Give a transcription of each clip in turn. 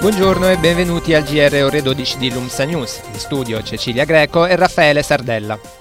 Buongiorno e benvenuti al GR Ore 12 di Lumsa News. In studio Cecilia Greco e Raffaele Sardella.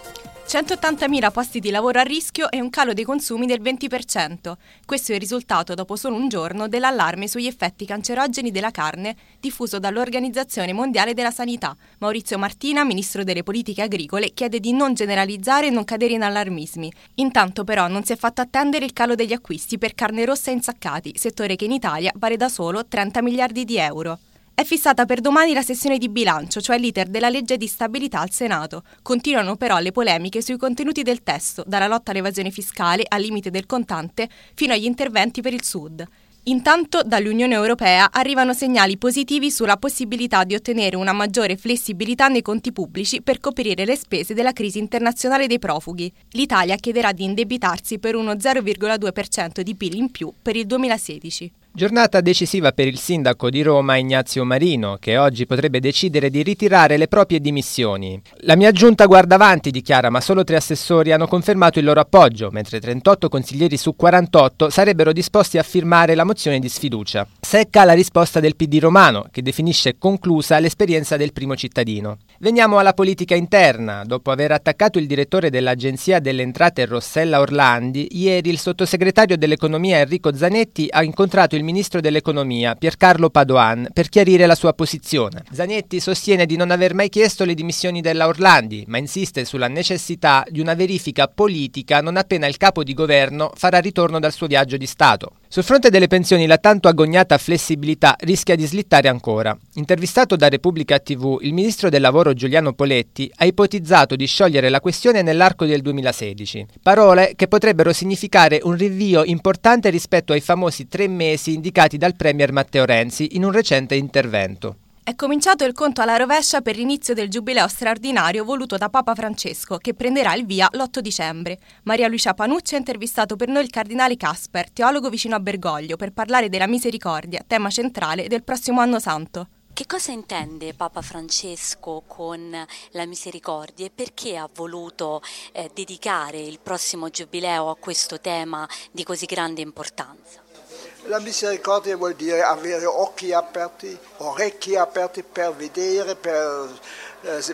180.000 posti di lavoro a rischio e un calo dei consumi del 20%. Questo è il risultato dopo solo un giorno dell'allarme sugli effetti cancerogeni della carne diffuso dall'Organizzazione Mondiale della Sanità. Maurizio Martina, ministro delle politiche agricole, chiede di non generalizzare e non cadere in allarmismi. Intanto però non si è fatto attendere il calo degli acquisti per carne rossa e insaccati, settore che in Italia vale da solo 30 miliardi di euro. È fissata per domani la sessione di bilancio, cioè l'iter della legge di stabilità al Senato. Continuano però le polemiche sui contenuti del testo, dalla lotta all'evasione fiscale al limite del contante fino agli interventi per il Sud. Intanto dall'Unione Europea arrivano segnali positivi sulla possibilità di ottenere una maggiore flessibilità nei conti pubblici per coprire le spese della crisi internazionale dei profughi. L'Italia chiederà di indebitarsi per uno 0,2% di PIL in più per il 2016. Giornata decisiva per il sindaco di Roma Ignazio Marino, che oggi potrebbe decidere di ritirare le proprie dimissioni. La mia giunta guarda avanti, dichiara, ma solo tre assessori hanno confermato il loro appoggio, mentre 38 consiglieri su 48 sarebbero disposti a firmare la mozione di sfiducia. Secca la risposta del PD romano, che definisce conclusa l'esperienza del primo cittadino. Veniamo alla politica interna. Dopo aver attaccato il direttore dell'Agenzia delle Entrate Rossella Orlandi, ieri il sottosegretario dell'Economia Enrico Zanetti ha incontrato il ministro dell'economia, Piercarlo Padoan, per chiarire la sua posizione. Zanetti sostiene di non aver mai chiesto le dimissioni della Orlandi, ma insiste sulla necessità di una verifica politica non appena il capo di governo farà ritorno dal suo viaggio di Stato. Sul fronte delle pensioni la tanto agognata flessibilità rischia di slittare ancora. Intervistato da Repubblica TV, il ministro del lavoro Giuliano Poletti ha ipotizzato di sciogliere la questione nell'arco del 2016. Parole che potrebbero significare un rinvio importante rispetto ai famosi tre mesi indicati dal Premier Matteo Renzi in un recente intervento. È cominciato il conto alla rovescia per l'inizio del giubileo straordinario voluto da Papa Francesco, che prenderà il via l'8 dicembre. Maria Lucia Panucci ha intervistato per noi il cardinale Casper, teologo vicino a Bergoglio, per parlare della misericordia, tema centrale del prossimo anno santo. Che cosa intende Papa Francesco con la misericordia e perché ha voluto eh, dedicare il prossimo giubileo a questo tema di così grande importanza? La misericordia vuol dire avere occhi aperti, orecchi aperti per vedere, per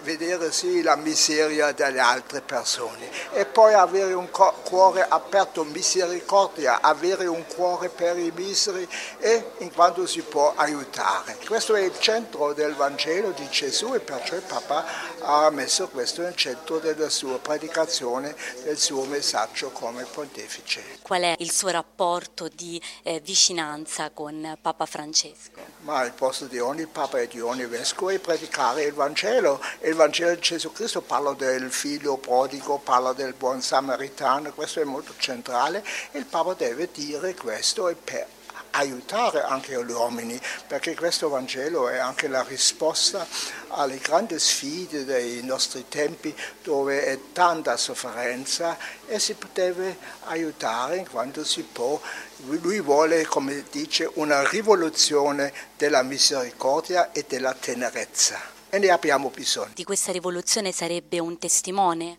vedere sì, la miseria delle altre persone e poi avere un cuore aperto, misericordia, avere un cuore per i miseri e in quanto si può aiutare. Questo è il centro del Vangelo di Gesù e perciò il Papa ha messo questo nel centro della sua predicazione, del suo messaggio come pontefice. Qual è il suo rapporto di eh, vicinanza con Papa Francesco? Ma il posto di ogni Papa e di ogni Vescovo è predicare il Vangelo e il Vangelo di Gesù Cristo parla del figlio prodigo, parla del buon samaritano, questo è molto centrale e il Papa deve dire questo e per aiutare anche gli uomini, perché questo Vangelo è anche la risposta alle grandi sfide dei nostri tempi dove è tanta sofferenza e si deve aiutare in quanto si può. Lui vuole, come dice, una rivoluzione della misericordia e della tenerezza e ne abbiamo bisogno. Di questa rivoluzione sarebbe un testimone?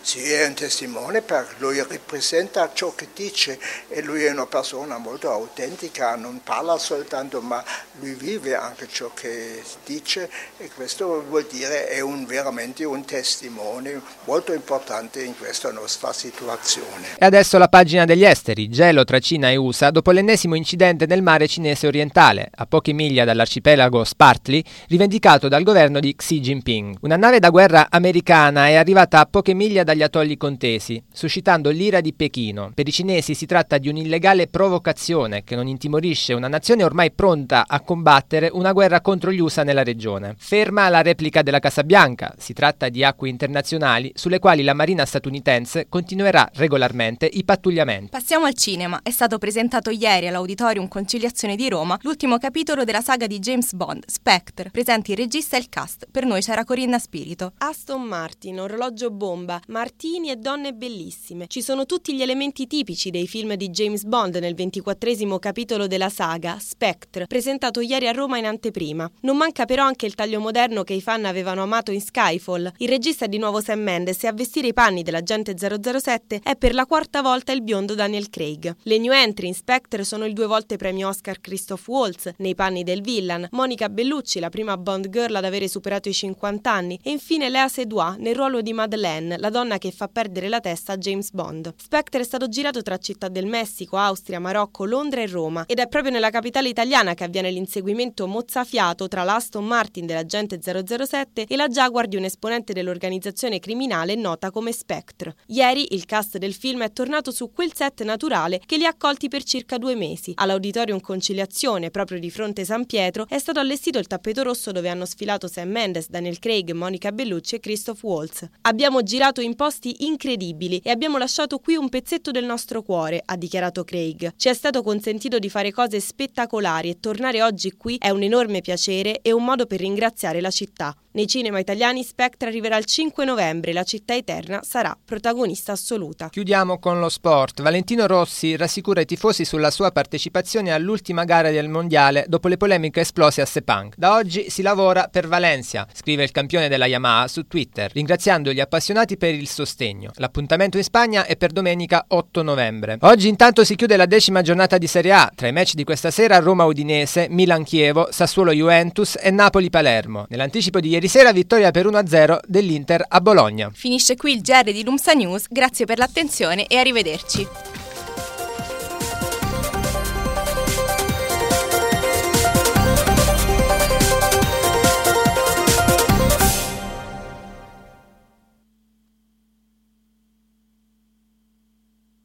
Sì, è un testimone perché lui rappresenta ciò che dice e lui è una persona molto autentica, non parla soltanto ma lui vive anche ciò che dice e questo vuol dire è un, veramente un testimone molto importante in questa nostra situazione. E adesso la pagina degli esteri, gelo tra Cina e USA dopo l'ennesimo incidente nel mare cinese orientale, a poche miglia dall'arcipelago Spartly, rivendicato dal governo governo di Xi Jinping. Una nave da guerra americana è arrivata a poche miglia dagli atolli contesi, suscitando l'ira di Pechino. Per i cinesi si tratta di un'illegale provocazione che non intimorisce una nazione ormai pronta a combattere una guerra contro gli USA nella regione. Ferma la replica della Casa Bianca. Si tratta di acque internazionali sulle quali la Marina statunitense continuerà regolarmente i pattugliamenti. Passiamo al cinema. È stato presentato ieri all'Auditorium Conciliazione di Roma l'ultimo capitolo della saga di James Bond, Spectre. Presenti il regista e il cast cast. Per noi c'era Corinna Spirito. Aston Martin, orologio bomba, martini e donne bellissime. Ci sono tutti gli elementi tipici dei film di James Bond nel ventiquattresimo capitolo della saga, Spectre, presentato ieri a Roma in anteprima. Non manca però anche il taglio moderno che i fan avevano amato in Skyfall. Il regista di nuovo Sam Mendes e a vestire i panni dell'agente 007 è per la quarta volta il biondo Daniel Craig. Le new entry in Spectre sono il due volte premio Oscar Christoph Waltz nei panni del villain, Monica Bellucci, la prima Bond girl ad avere superato i 50 anni, e infine Lea Seydoux nel ruolo di Madeleine, la donna che fa perdere la testa a James Bond. Spectre è stato girato tra Città del Messico, Austria, Marocco, Londra e Roma ed è proprio nella capitale italiana che avviene l'inseguimento mozzafiato tra l'Aston Martin dell'agente 007 e la Jaguar di un esponente dell'organizzazione criminale nota come Spectre. Ieri il cast del film è tornato su quel set naturale che li ha accolti per circa due mesi. All'Auditorium Conciliazione, proprio di fronte San Pietro, è stato allestito il tappeto rosso dove hanno sfilato Sam Mendes, Daniel Craig, Monica Bellucci e Christoph Waltz. Abbiamo girato in posti incredibili e abbiamo lasciato qui un pezzetto del nostro cuore, ha dichiarato Craig. Ci è stato consentito di fare cose spettacolari e tornare oggi qui è un enorme piacere e un modo per ringraziare la città. Nei cinema italiani Spectre arriverà il 5 novembre e la città eterna sarà protagonista assoluta. Chiudiamo con lo sport. Valentino Rossi rassicura i tifosi sulla sua partecipazione all'ultima gara del mondiale dopo le polemiche esplose a Sepang. Da oggi si lavora per Valencia, scrive il campione della Yamaha su Twitter, ringraziando gli appassionati per il sostegno. L'appuntamento in Spagna è per domenica 8 novembre. Oggi intanto si chiude la decima giornata di Serie A, tra i match di questa sera Roma-Udinese, Milan-Chievo, Sassuolo-Juventus e Napoli-Palermo. Nell'anticipo di ieri Ieri sera vittoria per 1-0 dell'Inter a Bologna. Finisce qui il GR di Lumsa News, grazie per l'attenzione e arrivederci.